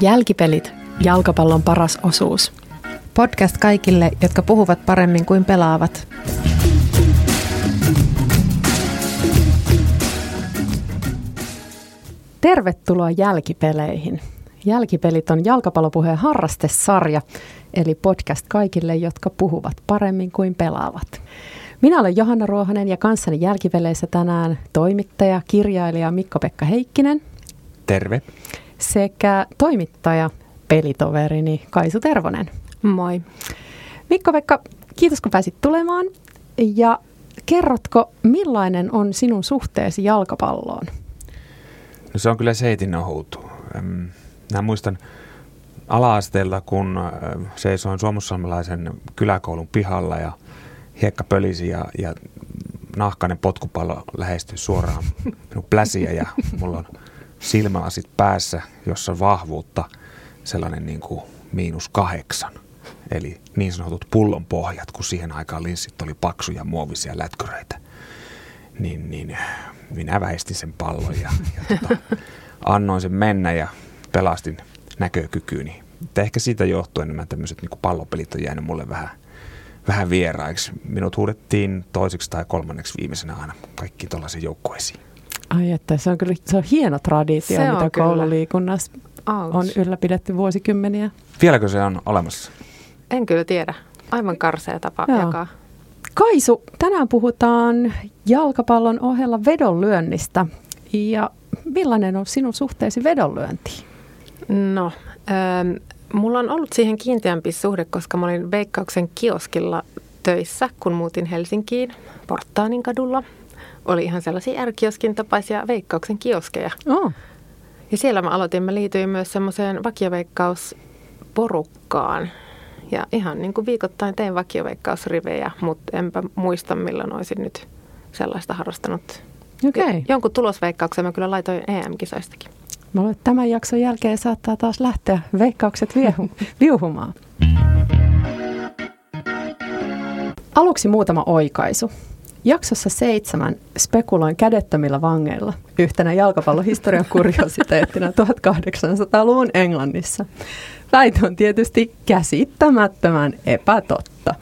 Jälkipelit, jalkapallon paras osuus. Podcast kaikille, jotka puhuvat paremmin kuin pelaavat. Tervetuloa jälkipeleihin. Jälkipelit on jalkapallopuheen harrastesarja, eli podcast kaikille, jotka puhuvat paremmin kuin pelaavat. Minä olen Johanna Ruohonen ja kanssani jälkipeleissä tänään toimittaja, kirjailija Mikko-Pekka Heikkinen. Terve. Sekä toimittaja, pelitoverini Kaisu Tervonen. Moi. Mikko-Pekka, kiitos kun pääsit tulemaan. Ja kerrotko, millainen on sinun suhteesi jalkapalloon? No se on kyllä seitin ohut. Mä muistan ala-asteella, kun seisoin suomussalmelaisen kyläkoulun pihalla ja hiekka pölisi ja, ja nahkainen potkupallo lähestyi suoraan minun pläsiä ja mulla on silmälasit päässä, jossa on vahvuutta sellainen niin kuin miinus kahdeksan. Eli niin sanotut pullon pohjat, kun siihen aikaan linssit oli paksuja muovisia lätkyröitä. Niin, niin minä väistin sen pallon ja, ja tota, annoin sen mennä ja pelastin näkökykyyni. Mutta ehkä siitä johtuen nämä tämmöiset niin pallopelit on jäänyt mulle vähän, vähän vieraiksi. Minut huudettiin toiseksi tai kolmanneksi viimeisenä aina kaikki tuollaisiin joukkueisiin. Ai että se on kyllä se on hieno traditio, se mitä koululiikunnassa Ouch. on ylläpidetty vuosikymmeniä. Vieläkö se on olemassa? En kyllä tiedä. Aivan karsea tapa Joo. jakaa. Kaisu, tänään puhutaan jalkapallon ohella vedonlyönnistä. Ja millainen on sinun suhteesi vedonlyöntiin? No, ähm, mulla on ollut siihen kiinteämpi suhde, koska mä olin Veikkauksen kioskilla töissä, kun muutin Helsinkiin Porttaanin kadulla. Oli ihan sellaisia ärkioskin tapaisia Veikkauksen kioskeja. Oh. Ja siellä mä aloitin, mä liityin myös semmoiseen vakioveikkausporukkaan. Ja ihan niin kuin viikoittain tein vakioveikkausrivejä, mutta enpä muista milloin olisin nyt sellaista harrastanut. Okay. Jonkun tulosveikkauksen mä kyllä laitoin EM-kisoistakin. Mä luulen, että tämän jakson jälkeen saattaa taas lähteä veikkaukset viehu, viuhumaan. Aluksi muutama oikaisu. Jaksossa seitsemän spekuloin kädettömillä vangeilla yhtenä jalkapallohistorian kuriositeettina 1800-luvun Englannissa. Väite on tietysti käsittämättömän epätotta.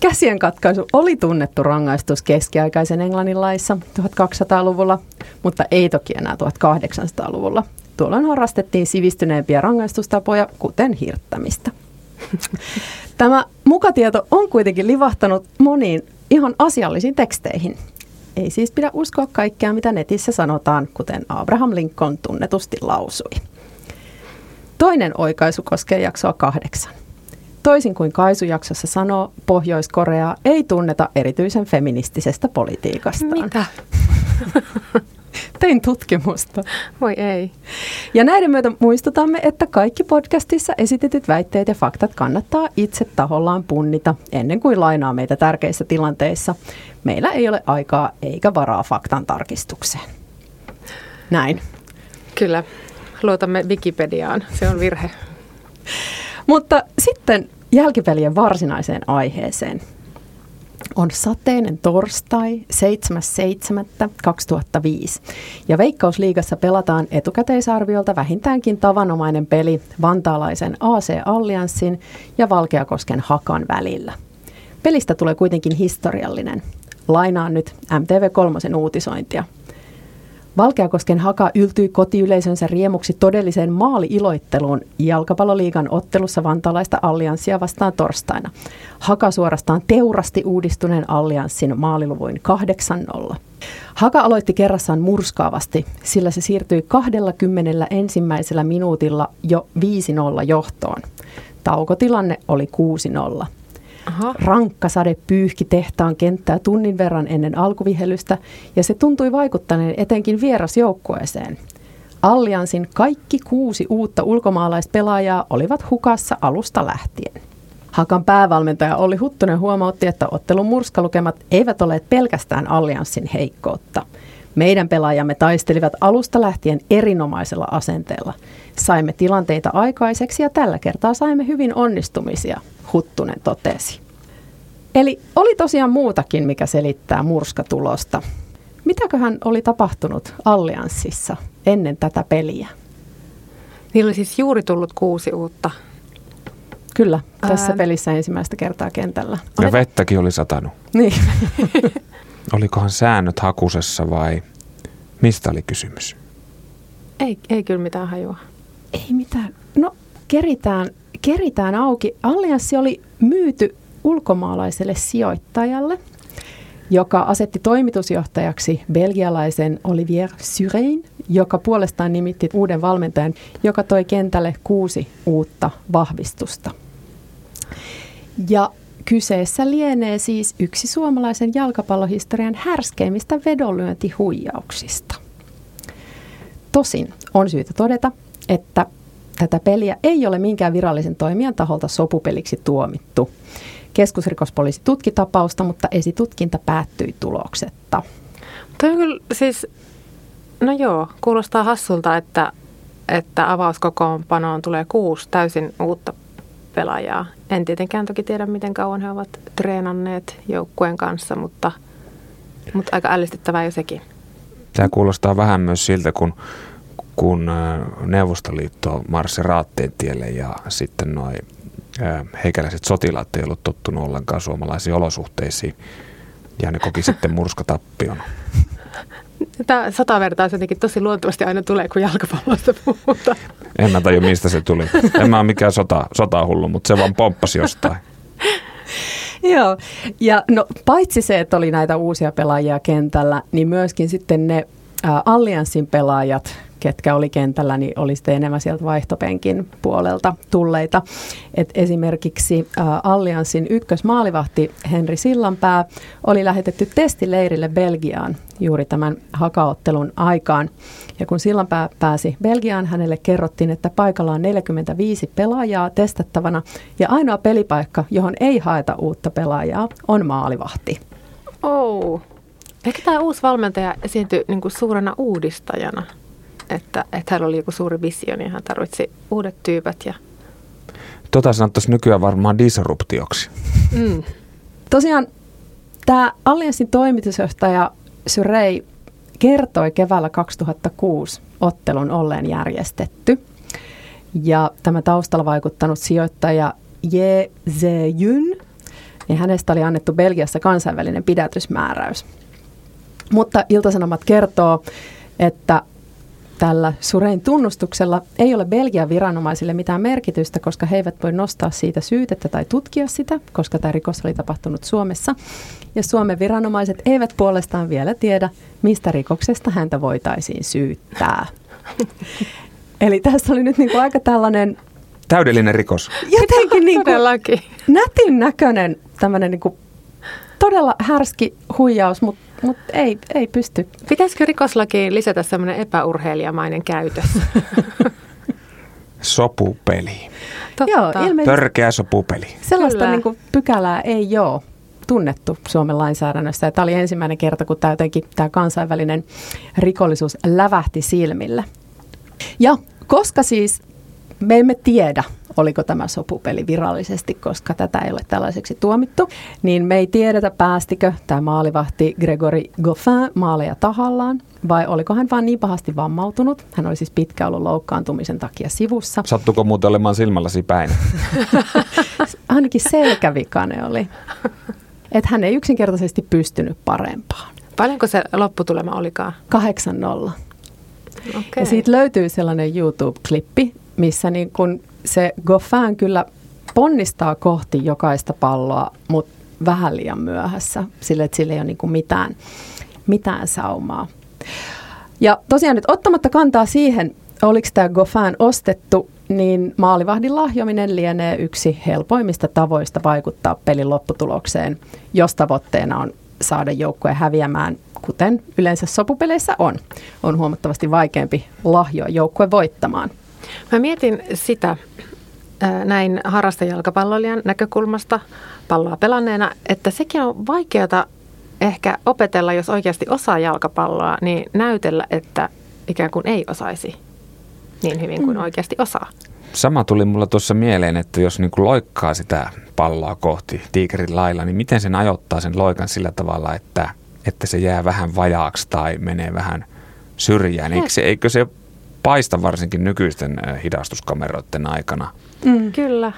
Käsien katkaisu oli tunnettu rangaistus keskiaikaisen Englannin laissa 1200-luvulla, mutta ei toki enää 1800-luvulla. Tuolloin harrastettiin sivistyneempiä rangaistustapoja, kuten hirttämistä. Tämä mukatieto on kuitenkin livahtanut moniin ihan asiallisiin teksteihin. Ei siis pidä uskoa kaikkea, mitä netissä sanotaan, kuten Abraham Lincoln tunnetusti lausui. Toinen oikaisu koskee jaksoa kahdeksan. Toisin kuin Kaisu-jaksossa sanoo, Pohjois-Korea ei tunneta erityisen feministisestä politiikastaan. Mitä? Tein tutkimusta. Voi ei. Ja näiden myötä muistutamme, että kaikki podcastissa esitetyt väitteet ja faktat kannattaa itse tahollaan punnita ennen kuin lainaa meitä tärkeissä tilanteissa. Meillä ei ole aikaa eikä varaa faktan tarkistukseen. Näin. Kyllä. Luotamme Wikipediaan. Se on virhe. Mutta sitten jälkipelien varsinaiseen aiheeseen. On sateinen torstai 7.7.2005 ja Veikkausliigassa pelataan etukäteisarviolta vähintäänkin tavanomainen peli vantaalaisen AC Allianssin ja Valkeakosken Hakan välillä. Pelistä tulee kuitenkin historiallinen. Lainaan nyt MTV3 uutisointia – Valkeakosken haka yltyi kotiyleisönsä riemuksi todelliseen maali-iloitteluun jalkapalloliigan ottelussa vantaalaista allianssia vastaan torstaina. Haka suorastaan teurasti uudistuneen allianssin maaliluvuin 8-0. Haka aloitti kerrassaan murskaavasti, sillä se siirtyi 20 ensimmäisellä minuutilla jo 5-0 johtoon. Taukotilanne oli 6-0. Aha. Rankka sade pyyhki tehtaan kenttää tunnin verran ennen alkuvihellystä ja se tuntui vaikuttaneen etenkin vierasjoukkueeseen. Alliansin kaikki kuusi uutta ulkomaalaispelaajaa olivat hukassa alusta lähtien. Hakan päävalmentaja Olli Huttunen huomautti, että ottelun murskalukemat eivät ole pelkästään allianssin heikkoutta. Meidän pelaajamme taistelivat alusta lähtien erinomaisella asenteella. Saimme tilanteita aikaiseksi ja tällä kertaa saimme hyvin onnistumisia, Huttunen totesi. Eli oli tosiaan muutakin, mikä selittää murskatulosta. Mitäköhän oli tapahtunut Allianssissa ennen tätä peliä? Niillä oli siis juuri tullut kuusi uutta Kyllä, tässä Ää... pelissä ensimmäistä kertaa kentällä. Ja vettäkin oli satanut. Niin. Olikohan säännöt hakusessa vai mistä oli kysymys? Ei, ei kyllä mitään hajua. Ei mitään. No, keritään, keritään auki. Allianssi oli myyty ulkomaalaiselle sijoittajalle, joka asetti toimitusjohtajaksi belgialaisen Olivier Syrein, joka puolestaan nimitti uuden valmentajan, joka toi kentälle kuusi uutta vahvistusta. Ja kyseessä lienee siis yksi suomalaisen jalkapallohistorian härskeimmistä vedonlyöntihuijauksista. Tosin on syytä todeta, että tätä peliä ei ole minkään virallisen toimijan taholta sopupeliksi tuomittu. Keskusrikospoliisi tutki tapausta, mutta esitutkinta päättyi tuloksetta. Toi on kyllä siis, no joo, kuulostaa hassulta, että, että avauskokoonpanoon tulee kuusi täysin uutta pelaajaa. En tietenkään toki tiedä, miten kauan he ovat treenanneet joukkueen kanssa, mutta, mutta aika ällistyttävää jo sekin. Tämä kuulostaa vähän myös siltä, kun, kun Neuvostoliitto marssi Raatteen tielle ja sitten noin heikäläiset sotilaat ei ollut tottunut ollenkaan suomalaisiin olosuhteisiin ja ne koki sitten murskatappion. Tämä satavertaus jotenkin tosi luontevasti aina tulee, kun jalkapallosta puhutaan. En mä tajua, mistä se tuli. En mä ole mikään sota, sotahullu, mutta se vaan pomppasi jostain. Joo, ja no paitsi se, että oli näitä uusia pelaajia kentällä, niin myöskin sitten ne ä, Allianssin pelaajat, ketkä oli kentällä, niin oli sitten enemmän sieltä vaihtopenkin puolelta tulleita. Et esimerkiksi ä, Allianssin ykkösmaalivahti Henri Sillanpää oli lähetetty testileirille Belgiaan juuri tämän hakaottelun aikaan. Ja kun Sillanpää pääsi Belgiaan, hänelle kerrottiin, että paikalla on 45 pelaajaa testattavana ja ainoa pelipaikka, johon ei haeta uutta pelaajaa, on maalivahti. Oh. Ehkä tämä uusi valmentaja esiintyi niin suurena uudistajana, että, että hänellä oli joku suuri visio, niin hän tarvitsi uudet tyypät. Ja... Tota sanottaisiin nykyään varmaan disruptioksi. Mm. Tosiaan tämä Allianssin toimitusjohtaja Syrei kertoi keväällä 2006 ottelun olleen järjestetty. Ja tämä taustalla vaikuttanut sijoittaja Je Zeyun, niin hänestä oli annettu Belgiassa kansainvälinen pidätysmääräys. Mutta Iltasanomat kertoo, että tällä Surein tunnustuksella ei ole Belgian viranomaisille mitään merkitystä, koska he eivät voi nostaa siitä syytettä tai tutkia sitä, koska tämä rikos oli tapahtunut Suomessa. Ja Suomen viranomaiset eivät puolestaan vielä tiedä, mistä rikoksesta häntä voitaisiin syyttää. Eli tässä oli nyt niin kuin aika tällainen... Täydellinen rikos. Jotenkin niin kuin nätin näköinen tämmöinen niin kuin todella härski huijaus, mutta mutta ei, ei pysty. Pitäisikö rikoslakiin lisätä semmoinen epäurheilijamainen käytös? sopupeli. Totta. Joo, ilmeisesti. Törkeä sopupeli. Sellaista niin kuin, pykälää ei ole tunnettu Suomen lainsäädännössä. Tämä oli ensimmäinen kerta, kun tämä, jotenkin, tämä kansainvälinen rikollisuus lävähti silmille. Ja koska siis me emme tiedä, oliko tämä sopupeli virallisesti, koska tätä ei ole tällaiseksi tuomittu, niin me ei tiedetä, päästikö tämä maalivahti Gregory Goffin maaleja tahallaan, vai oliko hän vain niin pahasti vammautunut. Hän oli siis pitkä ollut loukkaantumisen takia sivussa. Sattuko muuten olemaan silmälläsi päin? Ainakin selkävikane oli. Että hän ei yksinkertaisesti pystynyt parempaan. Paljonko se lopputulema olikaan? 8-0. Okay. Ja siitä löytyy sellainen YouTube-klippi, missä niin kun se Goffin kyllä ponnistaa kohti jokaista palloa, mutta vähän liian myöhässä, sillä ei ole niin mitään, mitään saumaa. Ja tosiaan nyt ottamatta kantaa siihen, oliko tämä Goffin ostettu niin maalivahdin lahjominen lienee yksi helpoimmista tavoista vaikuttaa pelin lopputulokseen, jos tavoitteena on saada joukkoja häviämään, kuten yleensä sopupeleissä on. On huomattavasti vaikeampi lahjoa joukkue voittamaan. Mä mietin sitä näin harrastajalkapalloilijan näkökulmasta palloa pelanneena, että sekin on vaikeata ehkä opetella, jos oikeasti osaa jalkapalloa, niin näytellä, että ikään kuin ei osaisi niin hyvin kuin mm. oikeasti osaa. Sama tuli mulla tuossa mieleen, että jos niin kuin loikkaa sitä palloa kohti tiikerin lailla, niin miten sen ajoittaa sen loikan sillä tavalla, että, että se jää vähän vajaaksi tai menee vähän syrjään. Eikö se, eikö se paista varsinkin nykyisten hidastuskameroiden aikana? Mm. Kyllä.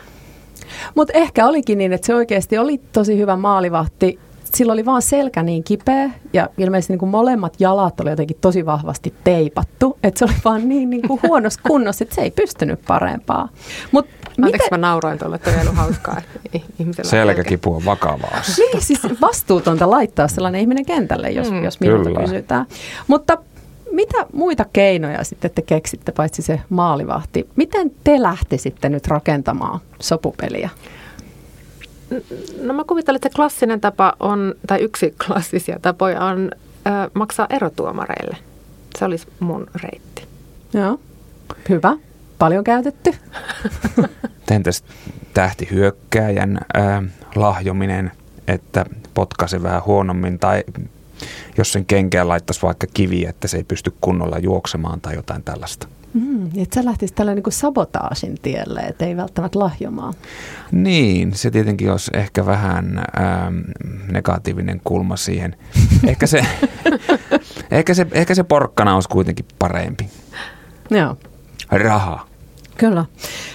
Mutta ehkä olikin niin, että se oikeasti oli tosi hyvä maalivahti sillä oli vaan selkä niin kipeä ja ilmeisesti niin kuin molemmat jalat oli jotenkin tosi vahvasti teipattu. Että se oli vaan niin, niin kuin huonossa kunnossa, että se ei pystynyt parempaa. Mut Anteeksi, miten... mä nauroin tuolle, että on hauskaa. Selkäkipu on vakavaa. niin, siis vastuutonta laittaa sellainen ihminen kentälle, jos, mm, jos minulta kysytään. Mutta mitä muita keinoja sitten te keksitte, paitsi se maalivahti? Miten te lähtisitte nyt rakentamaan sopupeliä? No mä kuvittelen, että klassinen tapa on, tai yksi klassisia tapoja on ö, maksaa erotuomareille. Se olisi mun reitti. Joo, hyvä. Paljon käytetty. Entäs tähtihyökkääjän äh, lahjominen, että potkaisi vähän huonommin tai jos sen kenkään laittaisi vaikka kivi, että se ei pysty kunnolla juoksemaan tai jotain tällaista. Mm, että sä lähtisit tällä niin sabotaasin tielle, että ei välttämättä lahjomaan. Niin, se tietenkin olisi ehkä vähän ähm, negatiivinen kulma siihen. Ehkä se, ehkä, se, ehkä se porkkana olisi kuitenkin parempi. Joo. Raha. Kyllä.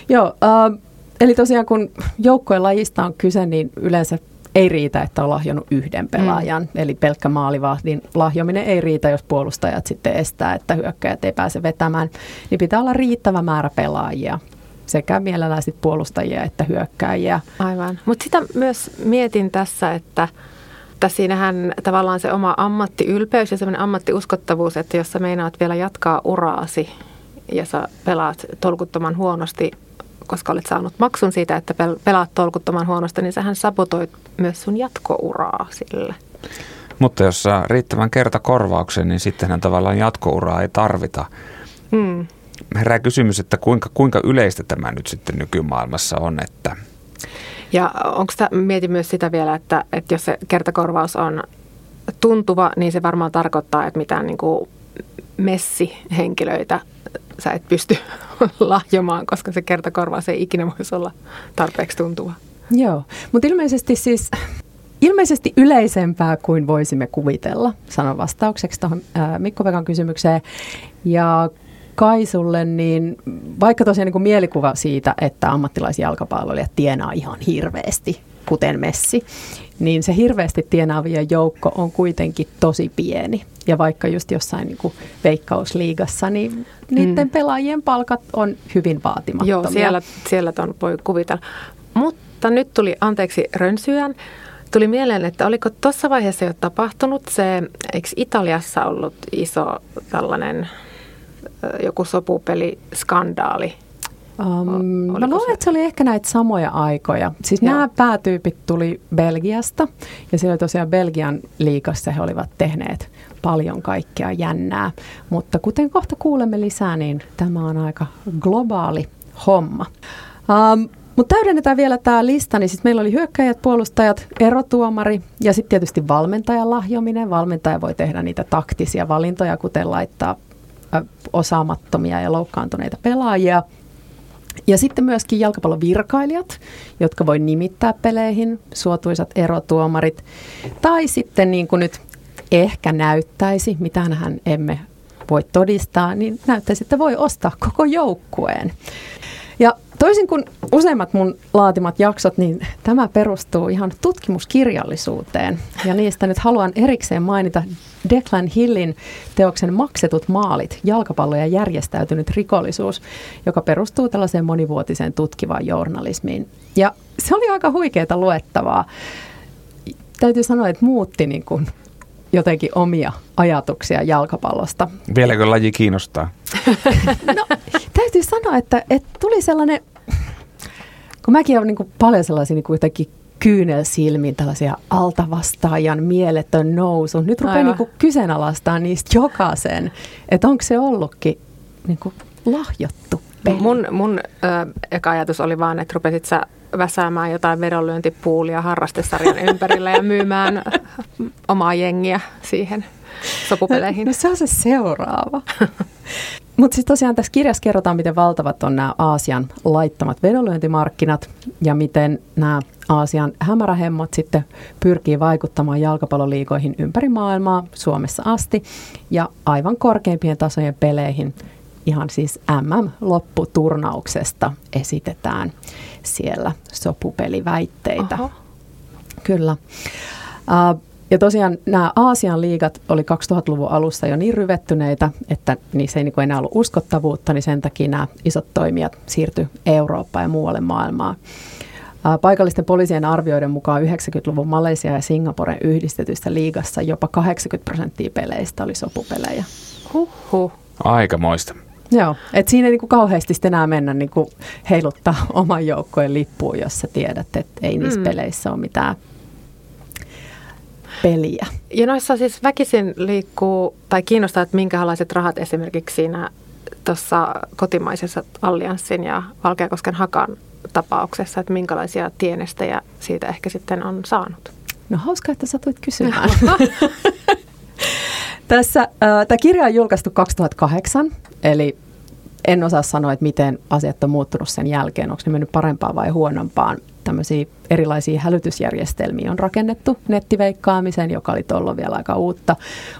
Joo, äh, eli tosiaan kun joukkojen lajista on kyse, niin yleensä ei riitä, että on lahjonnut yhden pelaajan. Mm. Eli pelkkä maalivahdin lahjominen ei riitä, jos puolustajat sitten estää, että hyökkäjät ei pääse vetämään. Niin pitää olla riittävä määrä pelaajia sekä mielellään sit puolustajia että hyökkääjiä. Aivan. Mutta sitä myös mietin tässä, että että siinähän tavallaan se oma ammattiylpeys ja semmoinen ammattiuskottavuus, että jos sä meinaat vielä jatkaa uraasi ja sä pelaat tolkuttoman huonosti, koska olet saanut maksun siitä, että pelaat tolkuttoman huonosti, niin sähän sabotoit myös sun jatkouraa sille. Mutta jos saa riittävän kertakorvauksen, niin sittenhän tavallaan jatkouraa ei tarvita. Hmm. Herää kysymys, että kuinka, kuinka yleistä tämä nyt sitten nykymaailmassa on, että ja onko sitä, mietin myös sitä vielä, että, että jos se kertakorvaus on tuntuva, niin se varmaan tarkoittaa, että mitään niin kuin messihenkilöitä sä et pysty lahjomaan, koska se kertakorvaus ei ikinä voisi olla tarpeeksi tuntuva. Joo, mutta ilmeisesti siis ilmeisesti yleisempää kuin voisimme kuvitella, sanon vastaukseksi tuohon Mikko Vekan kysymykseen. Ja Kaisulle, niin vaikka tosiaan niin kuin mielikuva siitä, että ammattilaisjalkapalloilijat tienaa ihan hirveästi, kuten Messi, niin se hirveästi tienaavien joukko on kuitenkin tosi pieni. Ja vaikka just jossain niin kuin veikkausliigassa, niin niiden mm. pelaajien palkat on hyvin vaatimattomia. Joo, siellä, siellä ton voi kuvitella. Mutta nyt tuli, anteeksi rönsyään, tuli mieleen, että oliko tuossa vaiheessa jo tapahtunut se, eikö Italiassa ollut iso tällainen joku sopupeli-skandaali? Um, mä luulen, että se oli ehkä näitä samoja aikoja. Siis Joo. nämä päätyypit tuli Belgiasta ja siellä tosiaan Belgian liikassa he olivat tehneet paljon kaikkea jännää. Mutta kuten kohta kuulemme lisää, niin tämä on aika globaali homma. Um, mutta täydennetään vielä tämä lista, niin siis meillä oli hyökkäjät, puolustajat, erotuomari ja sitten tietysti valmentajan lahjominen. Valmentaja voi tehdä niitä taktisia valintoja, kuten laittaa osaamattomia ja loukkaantuneita pelaajia. Ja sitten myöskin jalkapallovirkailijat, jotka voi nimittää peleihin, suotuisat erotuomarit. Tai sitten niin kuin nyt ehkä näyttäisi, mitä hän emme voi todistaa, niin näyttäisi, että voi ostaa koko joukkueen. Ja toisin kuin useimmat mun laatimat jaksot, niin tämä perustuu ihan tutkimuskirjallisuuteen. Ja niistä nyt haluan erikseen mainita Declan Hillin teoksen Maksetut maalit, jalkapallo ja järjestäytynyt rikollisuus, joka perustuu tällaiseen monivuotiseen tutkivaan journalismiin. Ja se oli aika huikeaa luettavaa. Täytyy sanoa, että muutti niin kuin jotenkin omia ajatuksia jalkapallosta. Vieläkö laji kiinnostaa? no, täytyy sanoa, että, että tuli sellainen, kun mäkin olen niin kuin paljon sellaisia niin kuin jotenkin kyynelsilmiin tällaisia altavastaajan mieletön nousu. Nyt rupeaa niin kyseenalaistaa niistä jokaisen, että onko se ollutkin niin kuin lahjottu peli. Mun, mun ö, eka ajatus oli vaan, että rupesit sä väsäämään jotain vedonlyöntipuulia harrastesarjan ympärillä ja myymään omaa jengiä siihen sopupeleihin. No, no se on se seuraava. Mutta siis tosiaan tässä kirjassa kerrotaan, miten valtavat on nämä Aasian laittomat vedonlyöntimarkkinat ja miten nämä Aasian hämärähemmot sitten pyrkii vaikuttamaan jalkapalloliikoihin ympäri maailmaa Suomessa asti ja aivan korkeimpien tasojen peleihin ihan siis MM-lopputurnauksesta esitetään siellä sopupeliväitteitä. Aha. Kyllä. Uh, ja tosiaan nämä Aasian liigat oli 2000-luvun alussa jo niin ryvettyneitä, että niissä ei niinku enää ollut uskottavuutta, niin sen takia nämä isot toimijat siirtyi Eurooppaan ja muualle maailmaan. Paikallisten poliisien arvioiden mukaan 90-luvun Malesia ja Singaporen yhdistetystä liigassa jopa 80 prosenttia peleistä oli sopupelejä. Huhhuh. Aikamoista. Joo, että siinä ei niinku kauheasti sitten enää mennä niinku heiluttaa oman joukkojen lippuun, jos sä tiedät, että ei niissä mm. peleissä ole mitään peliä. Ja noissa siis väkisin liikkuu, tai kiinnostaa, että minkälaiset rahat esimerkiksi siinä tuossa kotimaisessa allianssin ja Valkeakosken hakan tapauksessa, että minkälaisia tienestejä siitä ehkä sitten on saanut? No hauska, että satuit kysymään. Tässä, äh, tämä kirja on julkaistu 2008, eli en osaa sanoa, että miten asiat on muuttunut sen jälkeen, onko ne mennyt parempaan vai huonompaan. Tämmöisiä erilaisia hälytysjärjestelmiä on rakennettu nettiveikkaamisen, joka oli tuolloin vielä aika uutta,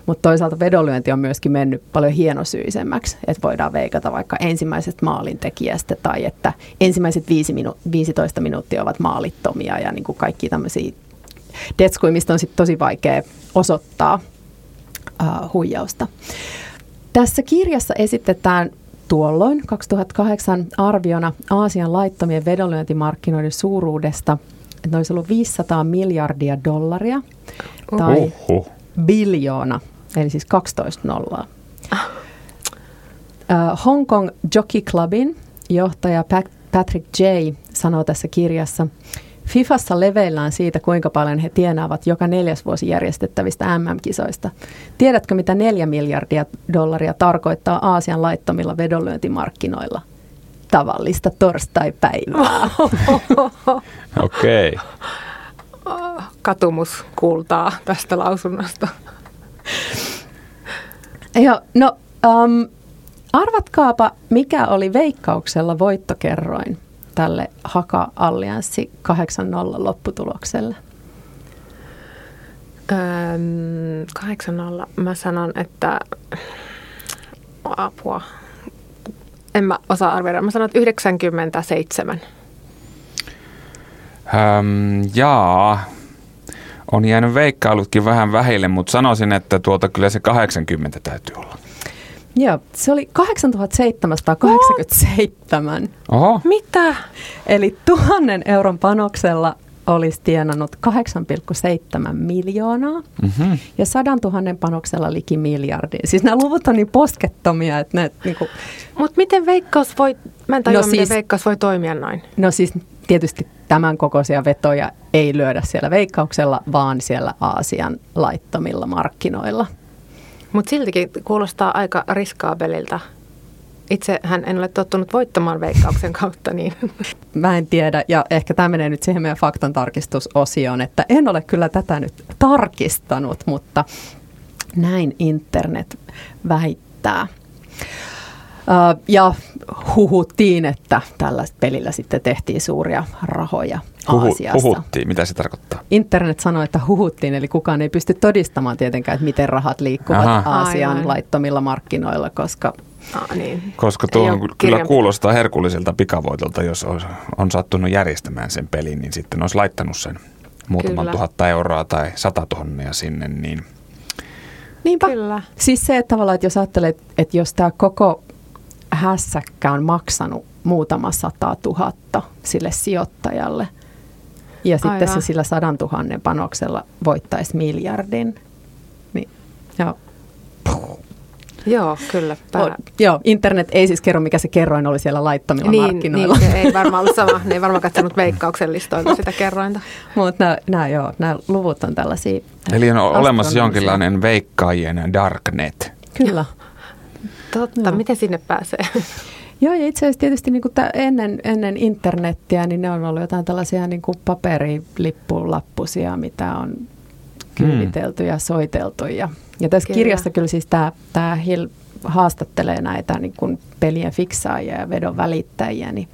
mutta toisaalta vedonlyönti on myöskin mennyt paljon hienosyisemmäksi, että voidaan veikata vaikka ensimmäisestä maalintekijästä tai että ensimmäiset 5 minu- 15 minuuttia ovat maalittomia ja niin kuin kaikki tämmöisiä detskuimista on sitten tosi vaikea osoittaa uh, huijausta. Tässä kirjassa esitetään tuolloin 2008 arviona Aasian laittomien vedonlyöntimarkkinoiden suuruudesta, että ne olisi ollut 500 miljardia dollaria tai Oho. biljoona, eli siis 12 nollaa. Uh, Hong Kong Jockey Clubin johtaja Patrick J. sanoo tässä kirjassa, Fifassa leveillään siitä, kuinka paljon he tienaavat joka neljäs vuosi järjestettävistä MM-kisoista. Tiedätkö, mitä neljä miljardia dollaria tarkoittaa Aasian laittomilla vedonlyöntimarkkinoilla? Tavallista torstai-päivää. Okei. Okay. Katumus kuultaa tästä lausunnosta. Joo, no um, arvatkaapa, mikä oli veikkauksella voittokerroin tälle Haka-allianssi 8-0 lopputulokselle? Öm, 8-0. Mä sanon, että apua. En mä osaa arvioida. Mä sanon, että 97. Öm, jaa, on jäänyt veikkailutkin vähän vähille, mutta sanoisin, että tuota kyllä se 80 täytyy olla. Joo, se oli 8787. Oho. Mitä? Eli tuhannen euron panoksella olisi tienannut 8,7 miljoonaa mm-hmm. ja sadan tuhannen panoksella liki miljardin. Siis nämä luvut on niin poskettomia, että ne niinku... Mutta miten Veikkaus voi, mä en tajua, no siis, miten Veikkaus voi toimia noin. No siis tietysti tämän kokoisia vetoja ei lyödä siellä Veikkauksella, vaan siellä Aasian laittomilla markkinoilla. Mutta siltikin kuulostaa aika riskaabelilta. Itse hän en ole tottunut voittamaan veikkauksen kautta. Niin. Mä en tiedä, ja ehkä tämä menee nyt siihen meidän faktan tarkistusosioon, että en ole kyllä tätä nyt tarkistanut, mutta näin internet väittää. Ja huhuttiin, että tällä pelillä sitten tehtiin suuria rahoja Huhu, Aasiassa. Huhuttiin, mitä se tarkoittaa? Internet sanoi, että huhuttiin, eli kukaan ei pysty todistamaan tietenkään, että miten rahat liikkuvat Aha. Aasian Aivan. laittomilla markkinoilla, koska Ah, niin. Koska tuo on, kyllä kirjan... kuulostaa herkulliselta pikavoitolta, jos on, on sattunut järjestämään sen pelin, niin sitten olisi laittanut sen muutaman kyllä. tuhatta euroa tai sata tonnia sinne, niin... Niinpä. Kyllä. Siis se, että tavallaan, että jos ajattelet, että jos tämä koko hässäkkä on maksanut muutama sata tuhatta sille sijoittajalle. Ja Aivan. sitten se sillä sadan tuhannen panoksella voittaisi miljardin. Niin, joo. Joo, kyllä. Pää... O, joo, internet ei siis kerro, mikä se kerroin oli siellä laittamilla niin, markkinoilla. Niin, ei varmaan ollut sama. Ne ei varmaan katsonut veikkauksen listoilta sitä kerrointa. Mutta nämä, joo, nämä luvut on tällaisia Eli on olemassa jonkinlainen veikkaajien darknet. Kyllä. Totta, joo. miten sinne pääsee? Joo, ja itse asiassa tietysti niin kuin ennen, ennen internettiä, niin ne on ollut jotain tällaisia niin kuin paperilippulappusia, mitä on kyyditelty ja soiteltu. Ja, ja tässä kyllä. kirjassa kyllä siis tämä, tämä Hill haastattelee näitä niin kuin pelien fiksaajia ja vedon välittäjiä, niin,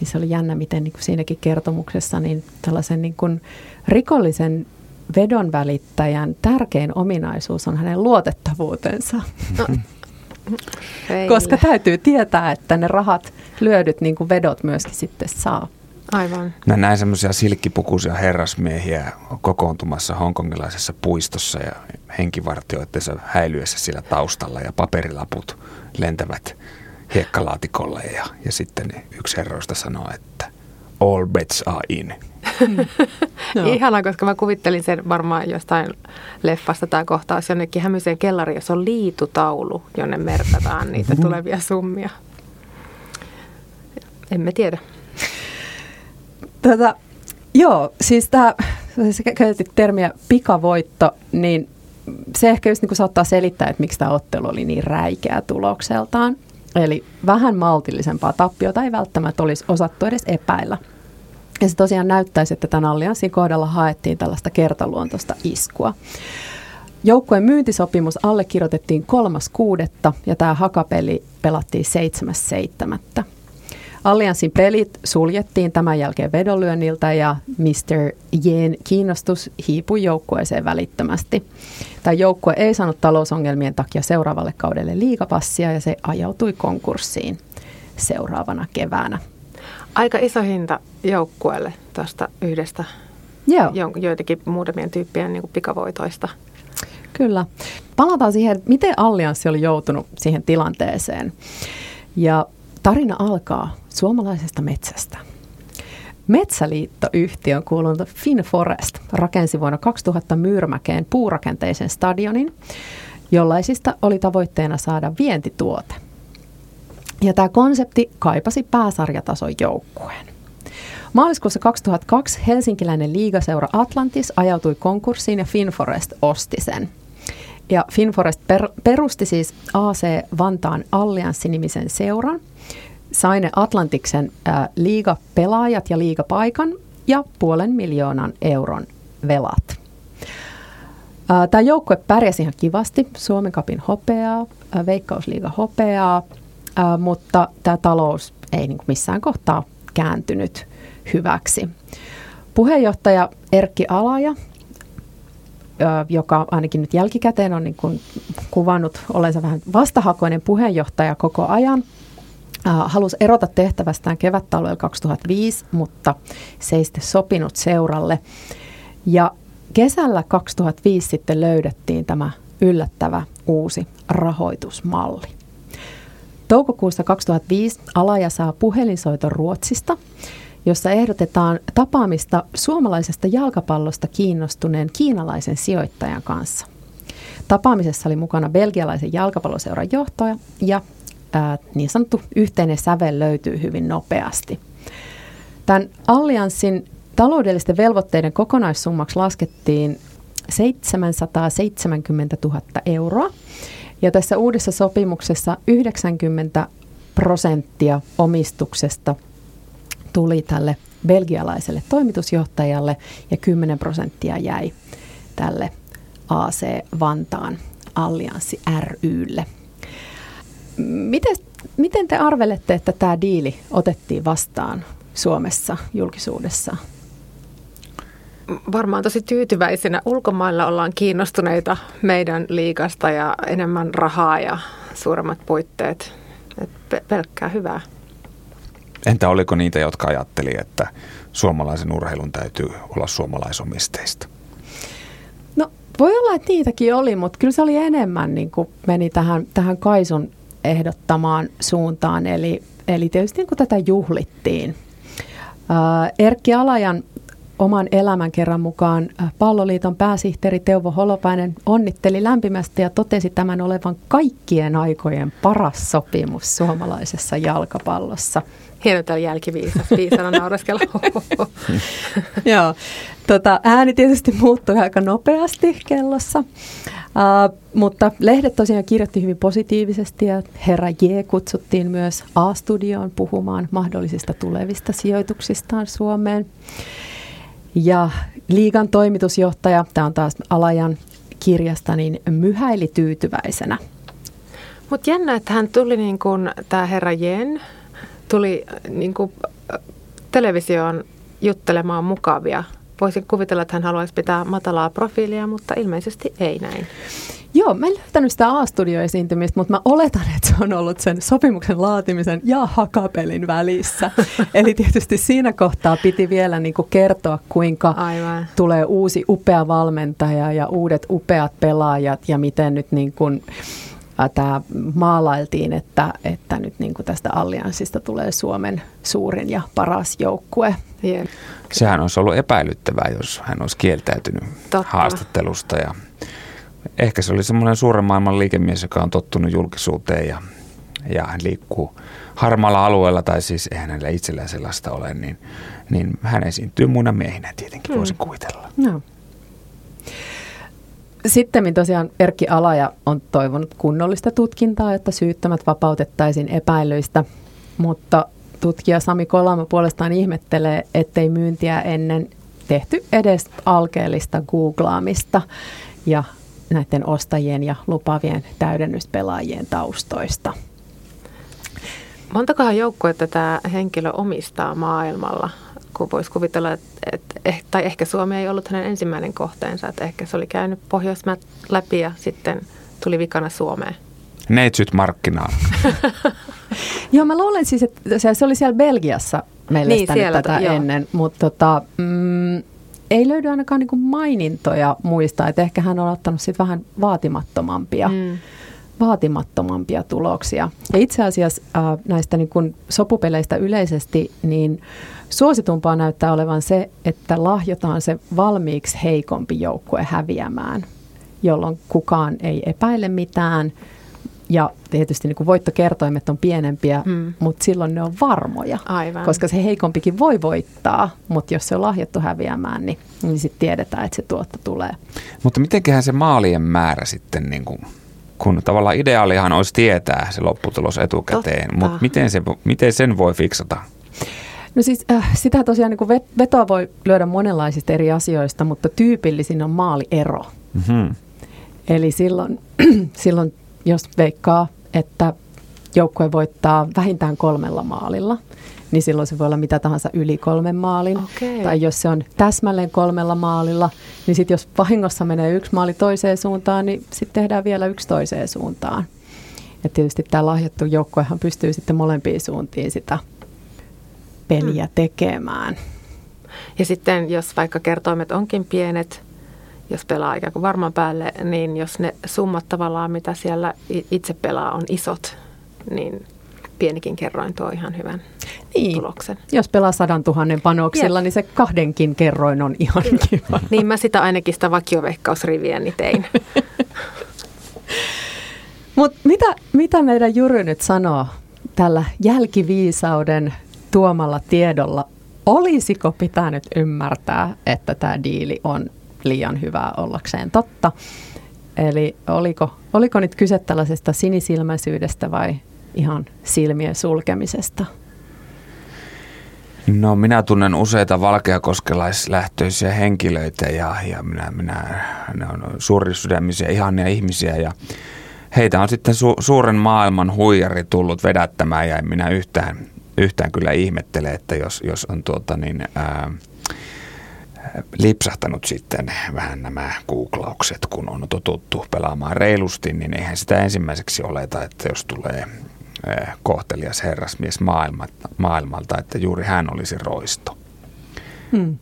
niin se oli jännä, miten niin kuin siinäkin kertomuksessa niin tällaisen niin kuin rikollisen vedon välittäjän tärkein ominaisuus on hänen luotettavuutensa. No. Koska täytyy tietää, että ne rahat, lyödyt niin kuin vedot myöskin sitten saa. Aivan. Mä näin semmoisia silkkipukuisia herrasmiehiä kokoontumassa hongkongilaisessa puistossa ja henkivartioitteessa häilyessä siellä taustalla ja paperilaput lentävät hiekkalaatikolle ja, ja sitten yksi herroista sanoo, että all bets are in. No. Ihana, koska mä kuvittelin sen varmaan jostain leffasta tämä kohtaus jonnekin hämyiseen kellariin, jossa on liitutaulu, jonne mertataan niitä mm-hmm. tulevia summia. Emme tiedä. Tota, joo, siis tämä, käytit termiä pikavoitto, niin se ehkä just niin saattaa selittää, että miksi tämä ottelu oli niin räikeä tulokseltaan. Eli vähän maltillisempaa tappiota ei välttämättä olisi osattu edes epäillä. Ja se tosiaan näyttäisi, että tämän allianssin kohdalla haettiin tällaista kertaluontoista iskua. Joukkueen myyntisopimus allekirjoitettiin kuudetta ja tämä hakapeli pelattiin seitsemäs-seitsemättä. Allianssin pelit suljettiin tämän jälkeen vedonlyönniltä ja Mr. Jen kiinnostus hiipui joukkueeseen välittömästi. Tämä joukkue ei saanut talousongelmien takia seuraavalle kaudelle liikapassia ja se ajautui konkurssiin seuraavana keväänä. Aika iso hinta joukkueelle tuosta yhdestä Joo. joitakin muutamien tyyppien niin kuin pikavoitoista. Kyllä. Palataan siihen, että miten Allianssi oli joutunut siihen tilanteeseen. Ja tarina alkaa suomalaisesta metsästä. Metsäliitto-yhtiön kuulunut FinForest rakensi vuonna 2000 Myyrmäkeen puurakenteisen stadionin, jollaisista oli tavoitteena saada vientituote. Ja tämä konsepti kaipasi pääsarjatason joukkueen. Maaliskuussa 2002 helsinkiläinen liigaseura Atlantis ajautui konkurssiin ja FinForest osti sen. Ja FinForest per, perusti siis AC Vantaan Allianssi-nimisen seuran, sai ne Atlantiksen äh, liigapelaajat ja liigapaikan ja puolen miljoonan euron velat. Äh, Tämä joukkue pärjäsi ihan kivasti, Suomen kapin hopeaa, äh, Veikkausliiga hopeaa, mutta tämä talous ei niin missään kohtaa kääntynyt hyväksi. Puheenjohtaja Erkki Alaja, joka ainakin nyt jälkikäteen on niin kuin kuvannut olensa vähän vastahakoinen puheenjohtaja koko ajan – halusi erota tehtävästään kevättalvella 2005, mutta se ei sitten sopinut seuralle. Ja kesällä 2005 sitten löydettiin tämä yllättävä uusi rahoitusmalli. Toukokuussa 2005 Alaja saa puhelinsoiton Ruotsista, jossa ehdotetaan tapaamista suomalaisesta jalkapallosta kiinnostuneen kiinalaisen sijoittajan kanssa. Tapaamisessa oli mukana belgialaisen jalkapalloseuran johtaja ja ää, niin sanottu yhteinen sävel löytyy hyvin nopeasti. Tämän allianssin taloudellisten velvoitteiden kokonaissummaksi laskettiin 770 000 euroa. Ja tässä uudessa sopimuksessa 90 prosenttia omistuksesta tuli tälle belgialaiselle toimitusjohtajalle ja 10 prosenttia jäi tälle AC Vantaan Allianssi rylle. Miten, miten te arvelette, että tämä diili otettiin vastaan Suomessa julkisuudessa? Varmaan tosi tyytyväisenä. Ulkomailla ollaan kiinnostuneita meidän liikasta ja enemmän rahaa ja suuremmat puitteet. Et pelkkää hyvää. Entä oliko niitä, jotka ajatteli, että suomalaisen urheilun täytyy olla suomalaisomisteista? No voi olla, että niitäkin oli, mutta kyllä se oli enemmän niin kuin meni tähän, tähän Kaisun ehdottamaan suuntaan. Eli, eli tietysti niin kuin tätä juhlittiin. Erkki Alajan oman elämänkerran mukaan Palloliiton pääsihteeri Teuvo Holopainen onnitteli lämpimästi ja totesi tämän olevan kaikkien aikojen paras sopimus suomalaisessa jalkapallossa. Hieno täällä jälkiviisas, viisana nauraskella. Joo, tota, ääni tietysti muuttui aika nopeasti kellossa, uh, mutta lehdet tosiaan kirjoitti hyvin positiivisesti ja herra J kutsuttiin myös A-studioon puhumaan mahdollisista tulevista sijoituksistaan Suomeen. Ja liigan toimitusjohtaja, tämä on taas Alajan kirjasta, niin myhäili tyytyväisenä. Mutta jännä, että hän tuli niin kuin, tämä herra Jen, tuli niin kuin, televisioon juttelemaan mukavia. Voisin kuvitella, että hän haluaisi pitää matalaa profiilia, mutta ilmeisesti ei näin. Joo, mä en löytänyt sitä A-studio-esiintymistä, mutta mä oletan, että se on ollut sen sopimuksen laatimisen ja hakapelin välissä. Eli tietysti siinä kohtaa piti vielä niin kuin kertoa, kuinka Aivan. tulee uusi upea valmentaja ja uudet upeat pelaajat ja miten nyt niin kuin, tämä maalailtiin, että, että nyt niin kuin tästä allianssista tulee Suomen suurin ja paras joukkue. Yeah. Sehän olisi ollut epäilyttävää, jos hän olisi kieltäytynyt Totta. haastattelusta ja ehkä se oli semmoinen suuren maailman liikemies, joka on tottunut julkisuuteen ja, ja hän liikkuu harmaalla alueella, tai siis eihän hänellä itsellään sellaista ole, niin, niin hän esiintyy muina miehinä tietenkin, hmm. voisin kuvitella. No. Sitten tosiaan Erkki Alaja on toivonut kunnollista tutkintaa, että syyttömät vapautettaisiin epäilyistä, mutta tutkija Sami Kolama puolestaan ihmettelee, ettei myyntiä ennen tehty edes alkeellista googlaamista ja näiden ostajien ja lupavien täydennyspelaajien taustoista. Montakohan joukkuetta tämä henkilö omistaa maailmalla? Kun voisi kuvitella, että, että, eh, tai ehkä Suomi ei ollut hänen ensimmäinen kohteensa, että ehkä se oli käynyt Pohjoismaat läpi ja sitten tuli vikana Suomeen. Neitsyt markkinaan. Joo, mä luulen siis, että se oli siellä Belgiassa meille niin, tätä joo. ennen, mutta tota, mm, ei löydy ainakaan niin kuin mainintoja muista, että ehkä hän on ottanut sitten vähän vaatimattomampia, mm. vaatimattomampia tuloksia. Ja itse asiassa äh, näistä niin kuin sopupeleistä yleisesti, niin suositumpaa näyttää olevan se, että lahjotaan se valmiiksi heikompi joukkue häviämään, jolloin kukaan ei epäile mitään – ja tietysti niin kuin voittokertoimet on pienempiä, hmm. mutta silloin ne on varmoja. Aivan. Koska se heikompikin voi voittaa, mutta jos se on lahjattu häviämään, niin, niin sitten tiedetään, että se tuotto tulee. Mutta mitenköhän se maalien määrä sitten, niin kuin, kun tavallaan ideaalihan olisi tietää se lopputulos etukäteen, Totta. mutta miten, se, miten sen voi fiksata? No siis äh, sitä tosiaan niin vetoa voi lyödä monenlaisista eri asioista, mutta tyypillisin on maaliero. Mm-hmm. Eli silloin, silloin jos veikkaa, että joukkue voittaa vähintään kolmella maalilla, niin silloin se voi olla mitä tahansa yli kolmen maalin. Okay. Tai jos se on täsmälleen kolmella maalilla, niin sitten jos vahingossa menee yksi maali toiseen suuntaan, niin sitten tehdään vielä yksi toiseen suuntaan. Ja tietysti tämä lahjattu joukkuehan pystyy sitten molempiin suuntiin sitä peliä hmm. tekemään. Ja sitten jos vaikka kertoimet onkin pienet, jos pelaa ikään kuin varman päälle, niin jos ne summat tavallaan, mitä siellä itse pelaa, on isot, niin pienikin kerroin tuo ihan hyvän niin. tuloksen. Jos pelaa sadan tuhannen panoksilla, Jep. niin se kahdenkin kerroin on ihan Kyllä. kiva. Niin mä sitä ainakin sitä vakioveikkausriviäni tein. Mutta mitä, mitä meidän Jyry nyt sanoo tällä jälkiviisauden tuomalla tiedolla? Olisiko pitänyt ymmärtää, että tämä diili on liian hyvää ollakseen totta. Eli oliko, oliko nyt kyse tällaisesta sinisilmäisyydestä vai ihan silmien sulkemisesta? No minä tunnen useita valkeakoskelaislähtöisiä henkilöitä ja, ja minä, minä, ne on suurisydämisiä, ihania ihmisiä ja heitä on sitten su, suuren maailman huijari tullut vedättämään ja minä yhtään, yhtään kyllä ihmettele, että jos, jos on tuota niin, ää, lipsahtanut sitten vähän nämä googlaukset, kun on totuttu pelaamaan reilusti, niin eihän sitä ensimmäiseksi oleta, että jos tulee eh, kohtelias herrasmies maailmalta, että juuri hän olisi roisto. Hmm.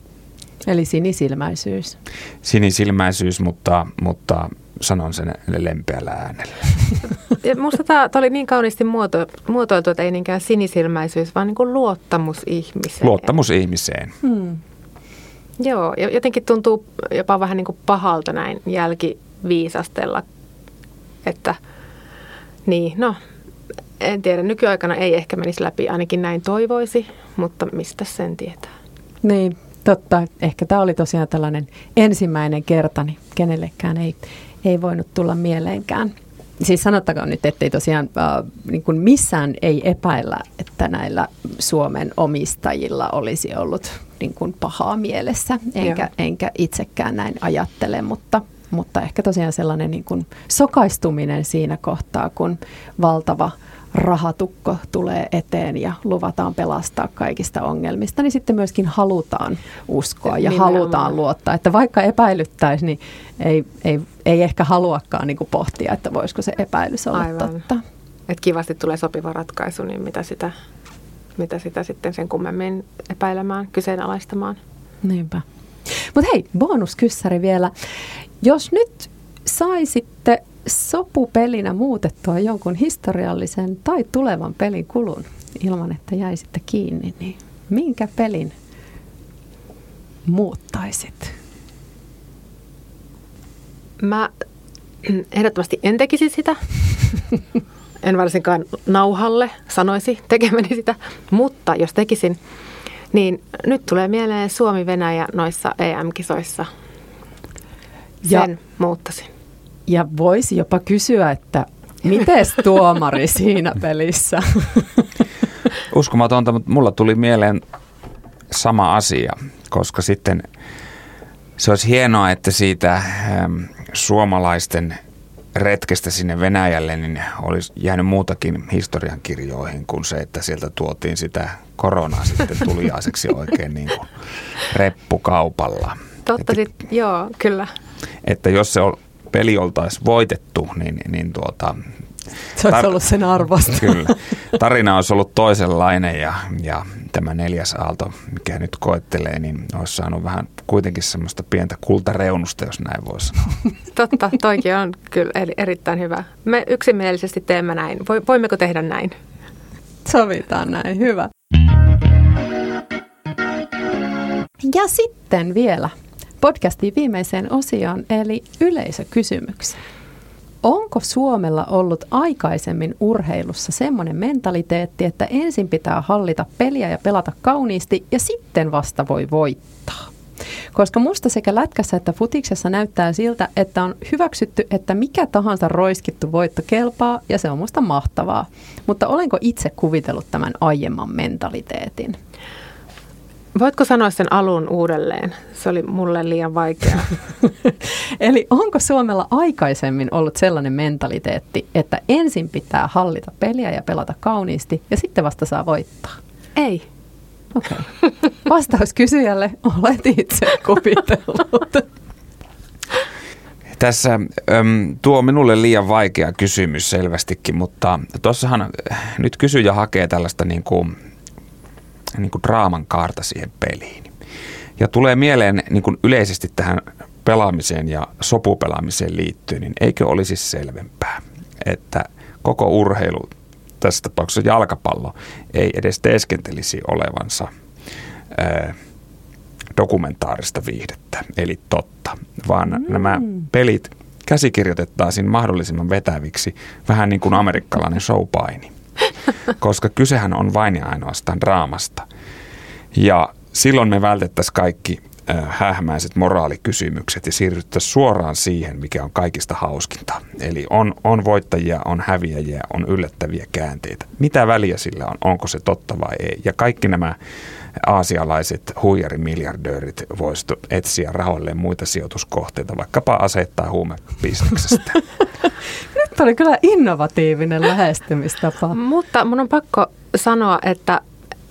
Eli sinisilmäisyys. Sinisilmäisyys, mutta, mutta sanon sen lempeällä äänellä. Minusta tämä oli niin kauniisti muoto, muotoiltu, että ei niinkään sinisilmäisyys, vaan niin kuin luottamus ihmiseen. Luottamus ihmiseen. Hmm. Joo, jotenkin tuntuu jopa vähän niin kuin pahalta näin jälkiviisastella, että niin, no en tiedä, nykyaikana ei ehkä menisi läpi, ainakin näin toivoisi, mutta mistä sen tietää? Niin, totta. Ehkä tämä oli tosiaan tällainen ensimmäinen kerta, niin kenellekään ei, ei voinut tulla mieleenkään. Siis sanottakoon nyt, ettei tosiaan äh, niin kuin missään ei epäillä, että näillä Suomen omistajilla olisi ollut niin kuin pahaa mielessä, enkä, enkä itsekään näin ajattele, mutta, mutta ehkä tosiaan sellainen niin kuin sokaistuminen siinä kohtaa, kun valtava – rahatukko tulee eteen ja luvataan pelastaa kaikista ongelmista, niin sitten myöskin halutaan uskoa ja Nimenomaan. halutaan luottaa. Että vaikka epäilyttäisi, niin ei, ei, ei ehkä haluakaan niin kuin pohtia, että voisiko se epäilys olla Aivan. totta. Että kivasti tulee sopiva ratkaisu, niin mitä sitä, mitä sitä sitten sen kummemmin epäilemään, kyseenalaistamaan. Niinpä. Mutta hei, bonuskyssäri vielä. Jos nyt saisitte sopupelinä muutettua jonkun historiallisen tai tulevan pelin kulun ilman, että jäisitte kiinni, niin minkä pelin muuttaisit? Mä ehdottomasti en tekisi sitä. en varsinkaan nauhalle sanoisi tekemäni sitä, mutta jos tekisin, niin nyt tulee mieleen Suomi-Venäjä noissa EM-kisoissa. Sen ja, muuttasin. Ja voisi jopa kysyä, että miten tuomari siinä pelissä? Uskomatonta, mutta mulla tuli mieleen sama asia, koska sitten se olisi hienoa, että siitä ähm, suomalaisten retkestä sinne Venäjälle niin olisi jäänyt muutakin historiankirjoihin kuin se, että sieltä tuotiin sitä koronaa sitten tuliaiseksi oikein niin kuin reppukaupalla. Totta, että, sit, joo, kyllä. Että jos se peli oltaisiin voitettu, niin, niin tuota, se olisi tar- ollut sen arvosta. Kyllä. Tarina olisi ollut toisenlainen ja, ja tämä neljäs aalto, mikä nyt koettelee, niin olisi saanut vähän kuitenkin semmoista pientä kultareunusta, jos näin voisi sanoa. Totta, toikin on kyllä erittäin hyvä. Me yksimielisesti teemme näin. Voimmeko tehdä näin? Sovitaan näin, hyvä. Ja sitten vielä podcastin viimeiseen osioon, eli yleisökysymyksen. Onko Suomella ollut aikaisemmin urheilussa semmoinen mentaliteetti, että ensin pitää hallita peliä ja pelata kauniisti ja sitten vasta voi voittaa? Koska musta sekä lätkässä että futiksessa näyttää siltä, että on hyväksytty, että mikä tahansa roiskittu voitto kelpaa ja se on musta mahtavaa. Mutta olenko itse kuvitellut tämän aiemman mentaliteetin? Voitko sanoa sen alun uudelleen? Se oli mulle liian vaikea. Eli onko Suomella aikaisemmin ollut sellainen mentaliteetti, että ensin pitää hallita peliä ja pelata kauniisti ja sitten vasta saa voittaa? Ei. Okei. Okay. Vastaus kysyjälle, olet itse kuvitellut. Tässä äm, tuo minulle liian vaikea kysymys selvästikin, mutta tuossahan nyt kysyjä hakee tällaista niin kuin niin kuin draaman kaarta siihen peliin. Ja tulee mieleen niin kuin yleisesti tähän pelaamiseen ja sopupelaamiseen liittyen, niin eikö olisi selvempää, että koko urheilu, tässä tapauksessa jalkapallo, ei edes teeskentelisi olevansa ää, dokumentaarista viihdettä, eli totta, vaan mm. nämä pelit käsikirjoitettaisiin mahdollisimman vetäviksi, vähän niin kuin amerikkalainen showpaini koska kysehän on vain ja ainoastaan draamasta. Ja silloin me vältettäisiin kaikki hähmäiset moraalikysymykset ja siirryttäisiin suoraan siihen, mikä on kaikista hauskinta. Eli on, on voittajia, on häviäjiä, on yllättäviä käänteitä. Mitä väliä sillä on, onko se totta vai ei? Ja kaikki nämä aasialaiset huijarimiljardöörit voisivat etsiä rahoilleen muita sijoituskohteita, vaikkapa asettaa huumebisneksestä. Nyt oli kyllä innovatiivinen lähestymistapa. Mutta mun on pakko sanoa, että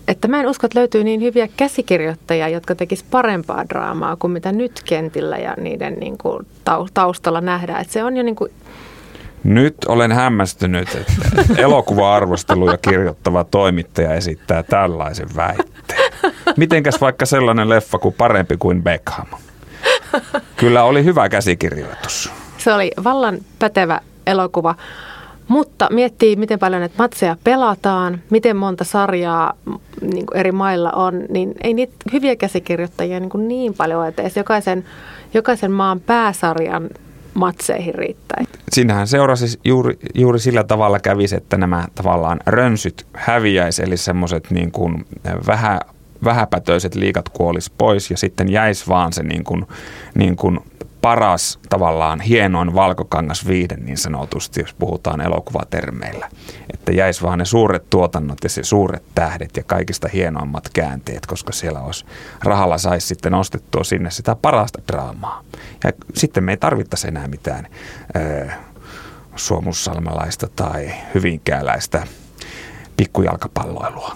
että mä en usko, että löytyy niin hyviä käsikirjoittajia, jotka tekis parempaa draamaa kuin mitä nyt kentillä ja niiden niin kuin taustalla nähdään. Että se on jo niin kuin nyt olen hämmästynyt, että elokuva-arvosteluja kirjoittava toimittaja esittää tällaisen väitteen. Mitenkäs vaikka sellainen leffa kuin Parempi kuin Beckham? Kyllä oli hyvä käsikirjoitus. Se oli vallan pätevä elokuva. Mutta miettii, miten paljon näitä matseja pelataan, miten monta sarjaa niin eri mailla on, niin ei niitä hyviä käsikirjoittajia niin, niin paljon ole, että jokaisen, jokaisen maan pääsarjan matseihin riittää. Siinähän seurasi juuri, juuri sillä tavalla kävisi, että nämä tavallaan rönsyt häviäisi, eli semmoiset niin kuin vähän vähäpätöiset liikat kuolis pois ja sitten jäisi vaan se niin kuin, niin kuin paras tavallaan hienoin valkokangas viiden niin sanotusti, jos puhutaan elokuvatermeillä. Että jäisi vaan ne suuret tuotannot ja se suuret tähdet ja kaikista hienoimmat käänteet, koska siellä olisi rahalla saisi sitten ostettua sinne sitä parasta draamaa. Ja sitten me ei tarvittaisi enää mitään ö, suomussalmelaista tai hyvinkääläistä pikkujalkapalloilua.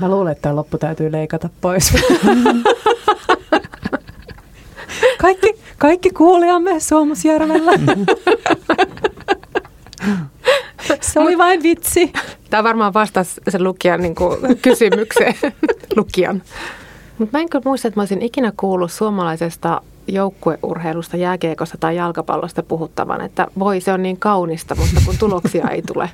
Mä luulen, että tämä loppu täytyy leikata pois. Kaikki, kaikki kuulijamme Suomusjärvellä. Se oli vain vitsi. Tämä varmaan vastasi sen lukijan niin kuin, kysymykseen. lukijan. Mutta mä en kyllä muista, että mä olisin ikinä kuullut suomalaisesta joukkueurheilusta, jääkiekosta tai jalkapallosta puhuttavan, että voi se on niin kaunista, mutta kun tuloksia ei tule.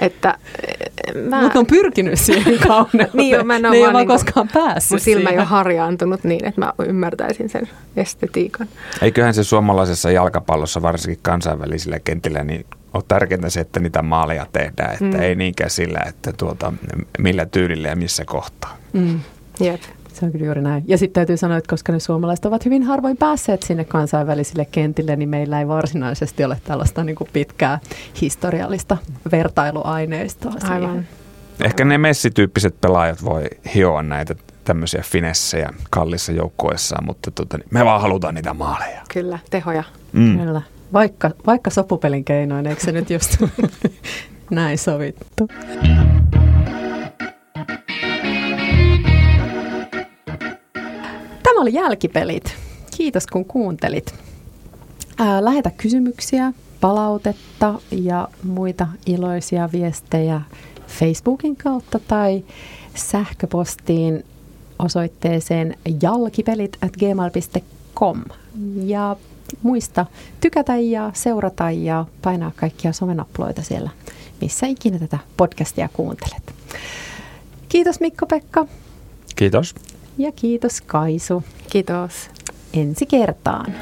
Että, eh, mä... Mutta on pyrkinyt siihen kauneuteen. niin, mä en ole ne ei ole vaan niin koskaan päässyt Mun silmä ei ole harjaantunut niin, että mä ymmärtäisin sen estetiikan. Eiköhän se suomalaisessa jalkapallossa, varsinkin kansainvälisillä kentillä, niin on tärkeintä se, että niitä maaleja tehdään, että mm. ei niinkään sillä, että tuota, millä tyylillä ja missä kohtaa. Mm. Jep. Se on kyllä juuri näin. Ja sitten täytyy sanoa, että koska ne suomalaiset ovat hyvin harvoin päässeet sinne kansainvälisille kentille, niin meillä ei varsinaisesti ole tällaista niin kuin pitkää historiallista vertailuaineistoa. Aivan. Siihen. Ehkä ne messityyppiset pelaajat voi hioa näitä tämmöisiä finessejä kallissa joukkueessaan, mutta tota, me vaan halutaan niitä maaleja. Kyllä, tehoja. Mm. Kyllä. Vaikka, vaikka sopupelin keinoin, eikö se nyt just näin sovittu? Oli Jälkipelit. Kiitos kun kuuntelit. Ää, lähetä kysymyksiä, palautetta ja muita iloisia viestejä Facebookin kautta tai sähköpostiin osoitteeseen jalkipelit at gmail.com. Ja muista tykätä ja seurata ja painaa kaikkia somenappuloita siellä, missä ikinä tätä podcastia kuuntelet. Kiitos Mikko-Pekka. Kiitos. Ja kiitos Kaisu. Kiitos. Ensi kertaan.